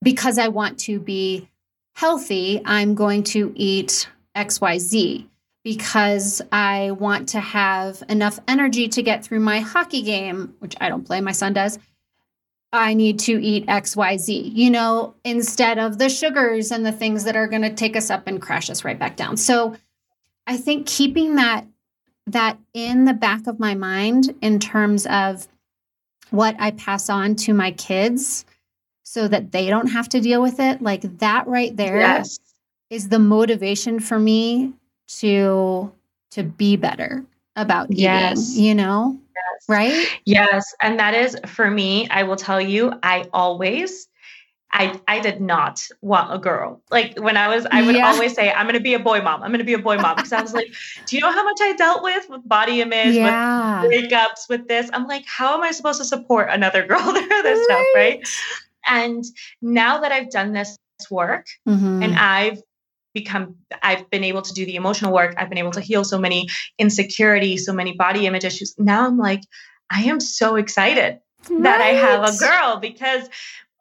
because I want to be healthy, I'm going to eat XYZ. Because I want to have enough energy to get through my hockey game, which I don't play, my son does. I need to eat XYZ, you know, instead of the sugars and the things that are going to take us up and crash us right back down. So I think keeping that that in the back of my mind in terms of what I pass on to my kids so that they don't have to deal with it. Like that right there yes. is the motivation for me to to be better about eating, yes. you know? Yes. Right? Yes. And that is for me, I will tell you, I always I I did not want a girl. Like when I was, I would yeah. always say, I'm going to be a boy mom. I'm going to be a boy mom because I was like, (laughs) do you know how much I dealt with with body image, yeah. with breakups, with this? I'm like, how am I supposed to support another (laughs) girl through this right. stuff, right? And now that I've done this work mm-hmm. and I've become I've been able to do the emotional work, I've been able to heal so many insecurities, so many body image issues. Now I'm like, I am so excited right. that I have a girl because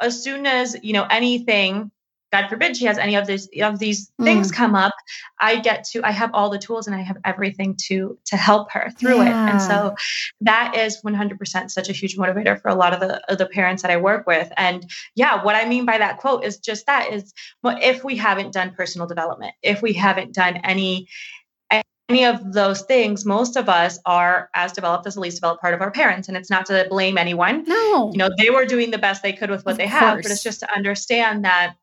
as soon as you know anything god forbid she has any of these of these mm. things come up i get to i have all the tools and i have everything to to help her through yeah. it and so that is 100% such a huge motivator for a lot of the of the parents that i work with and yeah what i mean by that quote is just that is well, if we haven't done personal development if we haven't done any any of those things, most of us are as developed as the least developed part of our parents. And it's not to blame anyone. No. You know, they were doing the best they could with what of they course. have, but it's just to understand that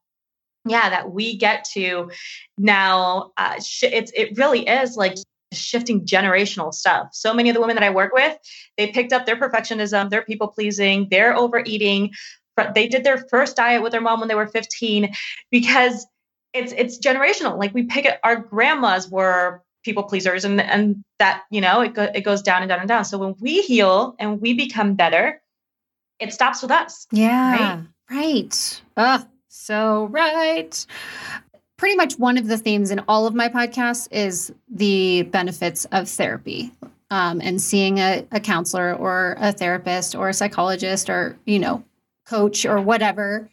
yeah that we get to now uh, sh- it's it really is like shifting generational stuff. So many of the women that i work with they picked up their perfectionism their people pleasing their overeating they did their first diet with their mom when they were 15 because it's it's generational. Like we pick it our grandmas were people pleasers and and that you know it, go, it goes down and down and down. So when we heal and we become better it stops with us yeah right, right. So right pretty much one of the themes in all of my podcasts is the benefits of therapy um, and seeing a, a counselor or a therapist or a psychologist or you know coach or whatever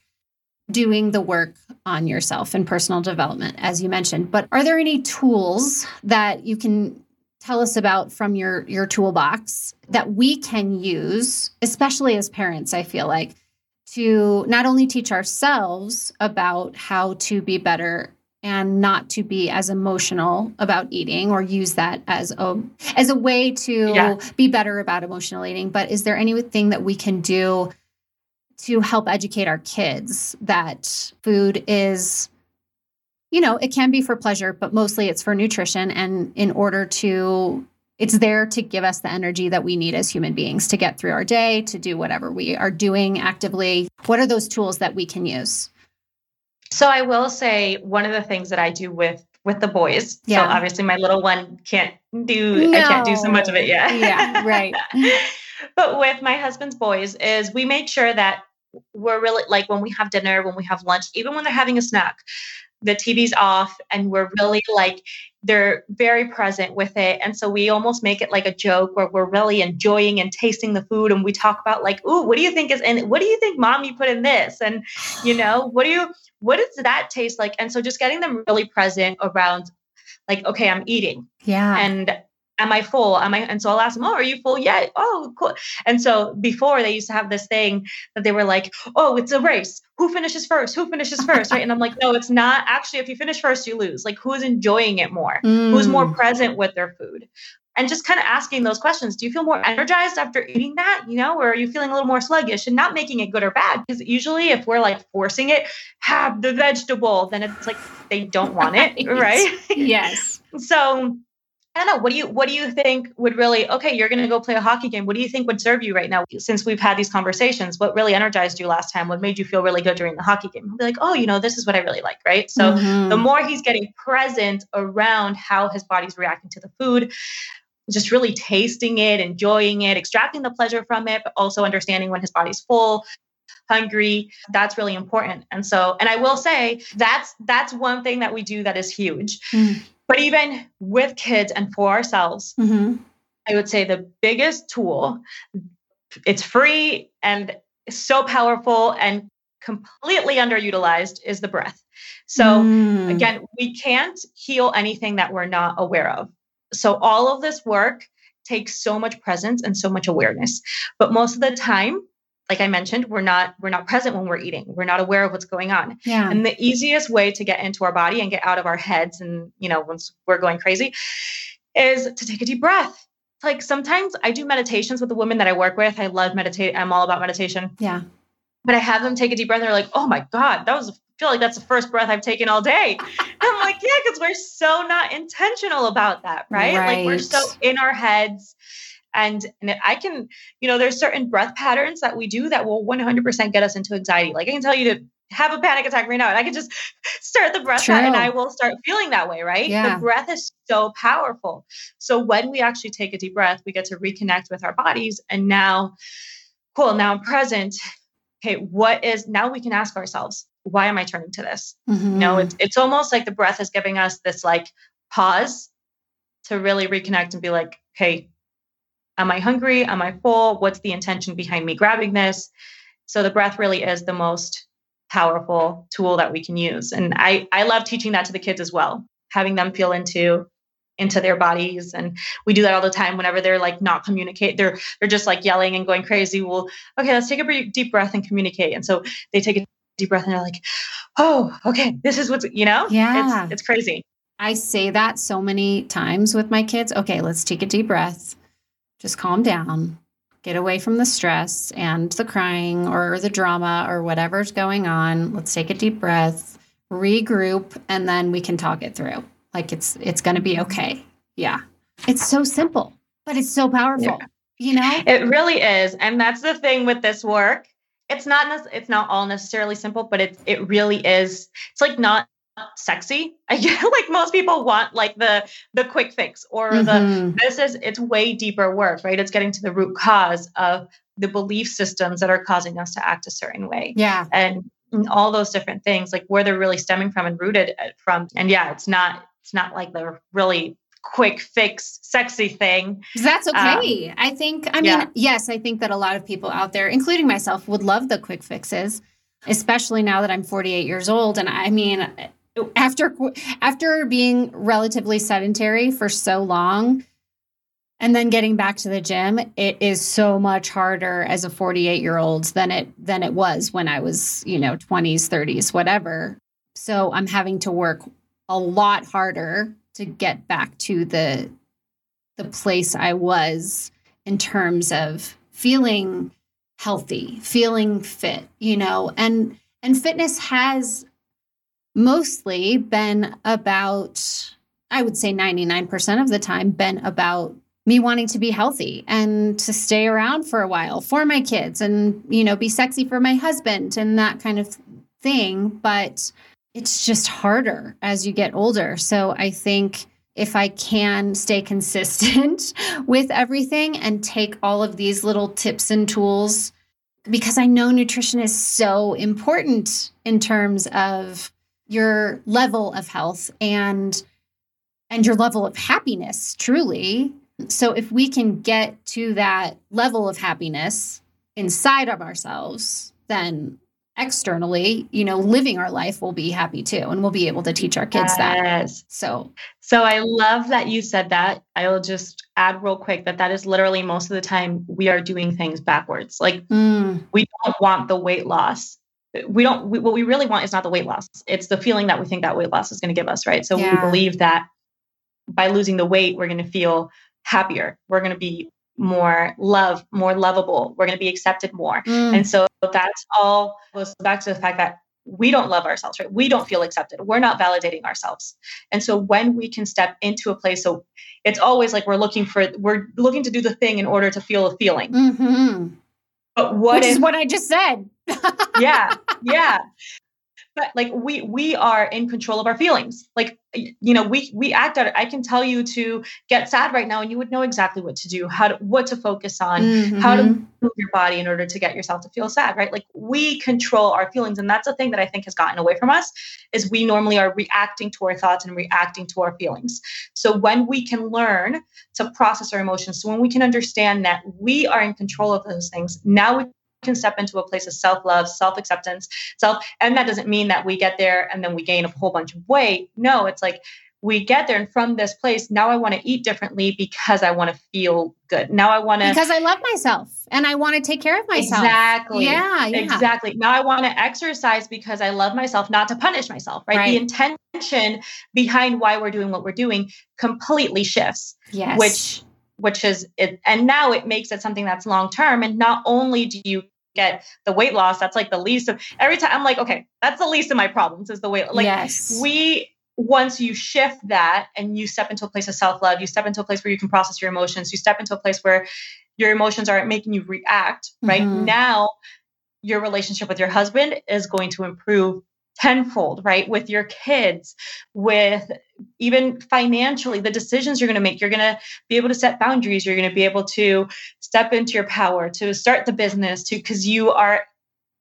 doing the work on yourself and personal development, as you mentioned. But are there any tools that you can tell us about from your your toolbox that we can use, especially as parents? I feel like to not only teach ourselves about how to be better and not to be as emotional about eating or use that as a as a way to yeah. be better about emotional eating but is there anything that we can do to help educate our kids that food is you know, it can be for pleasure, but mostly it's for nutrition and in order to it's there to give us the energy that we need as human beings to get through our day, to do whatever we are doing actively. What are those tools that we can use? So I will say one of the things that I do with with the boys. Yeah. So obviously my little one can't do no. I can't do so much of it yet. Yeah, right. (laughs) but with my husband's boys is we make sure that we're really like when we have dinner, when we have lunch, even when they're having a snack, the TV's off and we're really like they're very present with it. And so we almost make it like a joke where we're really enjoying and tasting the food. And we talk about like, ooh, what do you think is in what do you think mom you put in this? And you know, what do you what does that taste like? And so just getting them really present around like, okay, I'm eating. Yeah. And am I full? Am I? And so I'll ask them, oh, are you full yet? Oh, cool. And so before they used to have this thing that they were like, oh, it's a race. Who finishes first? Who finishes first? Right. And I'm like, no, it's not. Actually, if you finish first, you lose. Like, who's enjoying it more? Mm. Who's more mm. present with their food? And just kind of asking those questions. Do you feel more energized after eating that? You know, or are you feeling a little more sluggish and not making it good or bad? Because usually, if we're like forcing it, have the vegetable, then it's like they don't want it. (laughs) right? Yes. (laughs) so I don't know. What do you what do you think would really okay? You're going to go play a hockey game. What do you think would serve you right now? Since we've had these conversations, what really energized you last time? What made you feel really good during the hockey game? He'll be like, oh, you know, this is what I really like, right? So mm-hmm. the more he's getting present around how his body's reacting to the food, just really tasting it, enjoying it, extracting the pleasure from it, but also understanding when his body's full, hungry that's really important and so and i will say that's that's one thing that we do that is huge mm. But even with kids and for ourselves, mm-hmm. I would say the biggest tool, it's free and so powerful and completely underutilized is the breath. So mm. again, we can't heal anything that we're not aware of. So all of this work takes so much presence and so much awareness. But most of the time, like I mentioned, we're not we're not present when we're eating. We're not aware of what's going on. Yeah. And the easiest way to get into our body and get out of our heads and you know once we're going crazy is to take a deep breath. Like sometimes I do meditations with the women that I work with. I love meditate. I'm all about meditation. Yeah. But I have them take a deep breath. And they're like, "Oh my god, that was." I feel like that's the first breath I've taken all day. I'm like, yeah, because we're so not intentional about that, right? right? Like we're so in our heads and, and I can, you know, there's certain breath patterns that we do that will 100% get us into anxiety. Like I can tell you to have a panic attack right now and I can just (laughs) start the breath True. and I will start feeling that way, right? Yeah. The breath is so powerful. So when we actually take a deep breath, we get to reconnect with our bodies and now cool, now I'm present. Okay, what is now we can ask ourselves, why am I turning to this? Mm-hmm. You know, it's it's almost like the breath is giving us this like pause to really reconnect and be like, hey, Am I hungry? Am I full? What's the intention behind me grabbing this? So the breath really is the most powerful tool that we can use. And I, I love teaching that to the kids as well, having them feel into into their bodies and we do that all the time whenever they're like not communicate they're they're just like yelling and going crazy well okay let's take a deep breath and communicate and so they take a deep breath and they're like oh okay this is what's you know yeah it's, it's crazy i say that so many times with my kids okay let's take a deep breath just calm down, get away from the stress and the crying or the drama or whatever's going on. Let's take a deep breath, regroup, and then we can talk it through. Like it's it's going to be okay. Yeah. It's so simple, but it's so powerful. Yeah. You know? It really is. And that's the thing with this work. It's not it's not all necessarily simple, but it it really is. It's like not sexy. (laughs) I get like most people want like the the quick fix or mm-hmm. the this is it's way deeper work, right? It's getting to the root cause of the belief systems that are causing us to act a certain way. Yeah. And all those different things, like where they're really stemming from and rooted uh, from. And yeah, it's not it's not like the really quick fix sexy thing that's okay um, i think i mean yeah. yes i think that a lot of people out there including myself would love the quick fixes especially now that i'm 48 years old and i mean after after being relatively sedentary for so long and then getting back to the gym it is so much harder as a 48 year old than it than it was when i was you know 20s 30s whatever. So i'm having to work a lot harder to get back to the the place i was in terms of feeling healthy, feeling fit, you know, and and fitness has mostly been about I would say 99% of the time been about me wanting to be healthy and to stay around for a while for my kids and you know be sexy for my husband and that kind of thing. But it's just harder as you get older. So i think if i can stay consistent (laughs) with everything and take all of these little tips and tools because i know nutrition is so important in terms of your level of health and and your level of happiness truly so if we can get to that level of happiness inside of ourselves, then externally, you know, living our life will be happy too and we'll be able to teach our kids yes. that. So So I love that you said that. I will just add real quick that that is literally most of the time we are doing things backwards. Like mm. we don't want the weight loss we don't we, what we really want is not the weight loss it's the feeling that we think that weight loss is going to give us right so yeah. we believe that by losing the weight we're going to feel happier. We're going to be more love, more lovable. We're going to be accepted more. Mm. And so that's all goes back to the fact that we don't love ourselves, right? We don't feel accepted. We're not validating ourselves. And so when we can step into a place, so it's always like we're looking for, we're looking to do the thing in order to feel a feeling. Mm-hmm. But what Which if, is what I just said. Yeah. Yeah but like we we are in control of our feelings like you know we we act out i can tell you to get sad right now and you would know exactly what to do how to what to focus on mm-hmm. how to move your body in order to get yourself to feel sad right like we control our feelings and that's a thing that i think has gotten away from us is we normally are reacting to our thoughts and reacting to our feelings so when we can learn to process our emotions so when we can understand that we are in control of those things now we can step into a place of self-love, self-acceptance, self and that doesn't mean that we get there and then we gain a whole bunch of weight. No, it's like we get there and from this place now i want to eat differently because i want to feel good. Now i want to because i love myself and i want to take care of myself. Exactly. Yeah, yeah. exactly. Now i want to exercise because i love myself not to punish myself right? right, the intention behind why we're doing what we're doing completely shifts yes. which which is it and now it makes it something that's long term and not only do you get the weight loss that's like the least of every time i'm like okay that's the least of my problems is the weight like yes. we once you shift that and you step into a place of self-love you step into a place where you can process your emotions you step into a place where your emotions aren't making you react right mm-hmm. now your relationship with your husband is going to improve tenfold, right? With your kids, with even financially, the decisions you're going to make, you're going to be able to set boundaries. You're going to be able to step into your power, to start the business, to because you are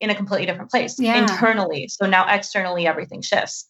in a completely different place yeah. internally. So now externally, everything shifts.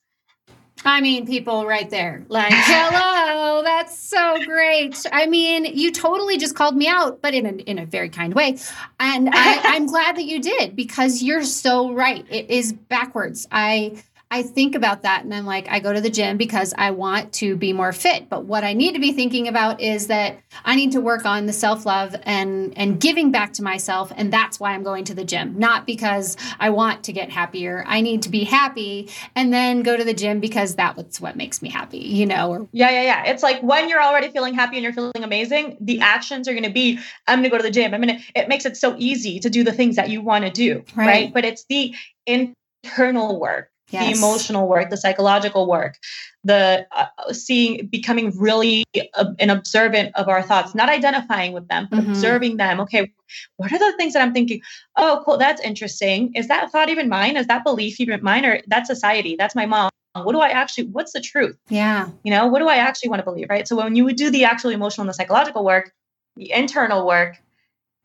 I mean, people right there, like, hello, that's so great. I mean, you totally just called me out, but in a, in a very kind way. And I, I'm (laughs) glad that you did because you're so right. It is backwards. I, I think about that and I'm like, I go to the gym because I want to be more fit. But what I need to be thinking about is that I need to work on the self-love and and giving back to myself. And that's why I'm going to the gym. Not because I want to get happier. I need to be happy and then go to the gym because that's what makes me happy, you know? Or- yeah, yeah, yeah. It's like when you're already feeling happy and you're feeling amazing, the actions are gonna be, I'm gonna go to the gym. I'm gonna it makes it so easy to do the things that you want to do. Right. right. But it's the internal work yes. the emotional work, the psychological work, the uh, seeing, becoming really uh, an observant of our thoughts, not identifying with them, but mm-hmm. observing them. Okay, what are the things that I'm thinking? Oh, cool, that's interesting. Is that thought even mine? Is that belief even mine? Or that society? That's my mom. What do I actually, what's the truth? Yeah. You know, what do I actually want to believe? Right. So when you would do the actual emotional and the psychological work, the internal work,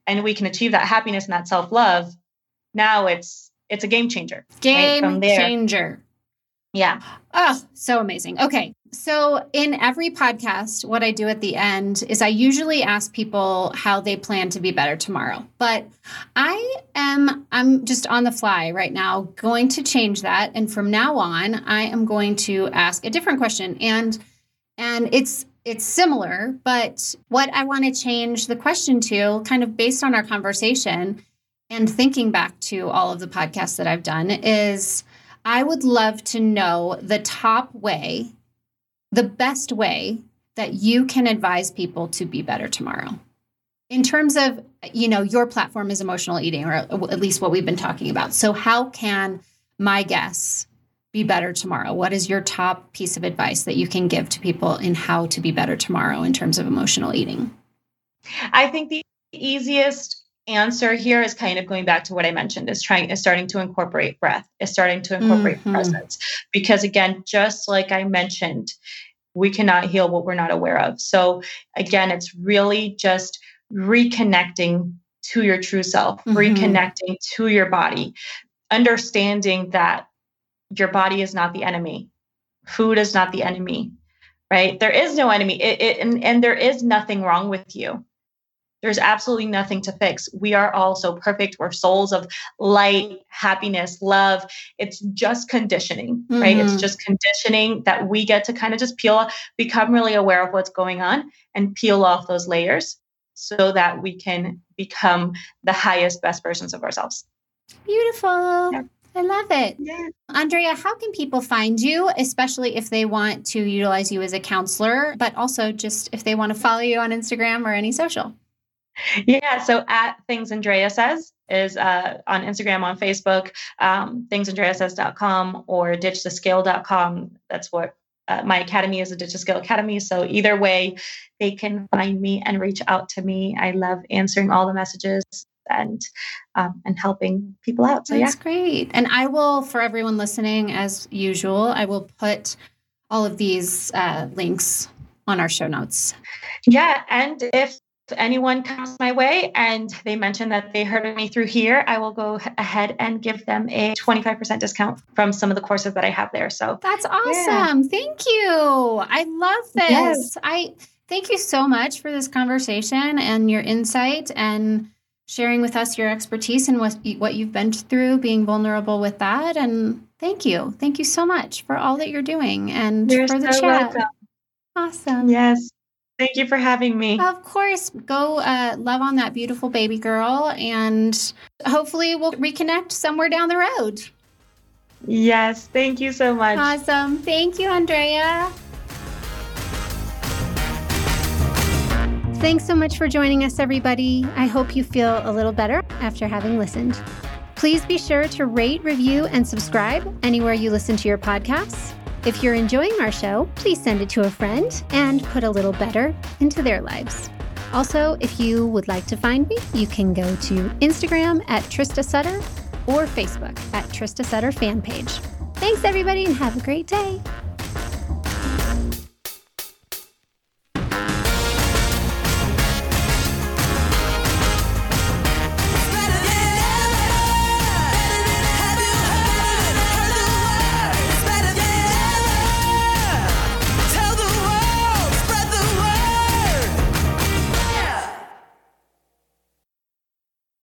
and we can achieve that happiness and that self love, now it's it's a game changer. Game right? changer. Yeah. Oh, so amazing. Okay. So, in every podcast, what I do at the end is I usually ask people how they plan to be better tomorrow. But I am, I'm just on the fly right now going to change that. And from now on, I am going to ask a different question. And, and it's, it's similar, but what I want to change the question to, kind of based on our conversation, and thinking back to all of the podcasts that I've done is I would love to know the top way, the best way that you can advise people to be better tomorrow. in terms of you know your platform is emotional eating or at least what we've been talking about. So how can my guests be better tomorrow? What is your top piece of advice that you can give to people in how to be better tomorrow in terms of emotional eating? I think the easiest answer here is kind of going back to what i mentioned is trying is starting to incorporate breath is starting to incorporate mm-hmm. presence because again just like i mentioned we cannot heal what we're not aware of so again it's really just reconnecting to your true self, mm-hmm. reconnecting to your body, understanding that your body is not the enemy, food is not the enemy, right? There is no enemy, it, it, and, and there is nothing wrong with you. There's absolutely nothing to fix. We are all so perfect. We're souls of light, happiness, love. It's just conditioning, mm-hmm. right? It's mm-hmm. just conditioning that we get to kind of just peel, become really aware of what's going on and peel off those layers so that we can become the highest, best versions of ourselves. Beautiful. Yeah. I love it. Yeah. Andrea, how can people find you, especially if they want to utilize you as a counselor, but also just if they want to follow you on Instagram or any social? Yeah, so at Things Andrea Says is uh, on Instagram, on Facebook, um, thingsandreasays.com or ditchthescale.com. That's what uh, my academy is a Ditch the Scale Academy. So either way, they can find me and reach out to me. I love answering all the messages and um, and helping people out. So That's yeah, great. And I will, for everyone listening, as usual, I will put all of these uh, links on our show notes. Yeah, and if anyone comes my way and they mention that they heard of me through here, I will go ahead and give them a 25% discount from some of the courses that I have there. So that's awesome. Yeah. Thank you. I love this. Yes. I thank you so much for this conversation and your insight and sharing with us your expertise and what what you've been through, being vulnerable with that. And thank you. Thank you so much for all that you're doing and you're for the so chat. Welcome. Awesome. Yes. Thank you for having me. Of course. Go uh, love on that beautiful baby girl, and hopefully, we'll reconnect somewhere down the road. Yes. Thank you so much. Awesome. Thank you, Andrea. Thanks so much for joining us, everybody. I hope you feel a little better after having listened. Please be sure to rate, review, and subscribe anywhere you listen to your podcasts. If you're enjoying our show, please send it to a friend and put a little better into their lives. Also, if you would like to find me, you can go to Instagram at Trista Sutter or Facebook at Trista Sutter fan page. Thanks, everybody, and have a great day.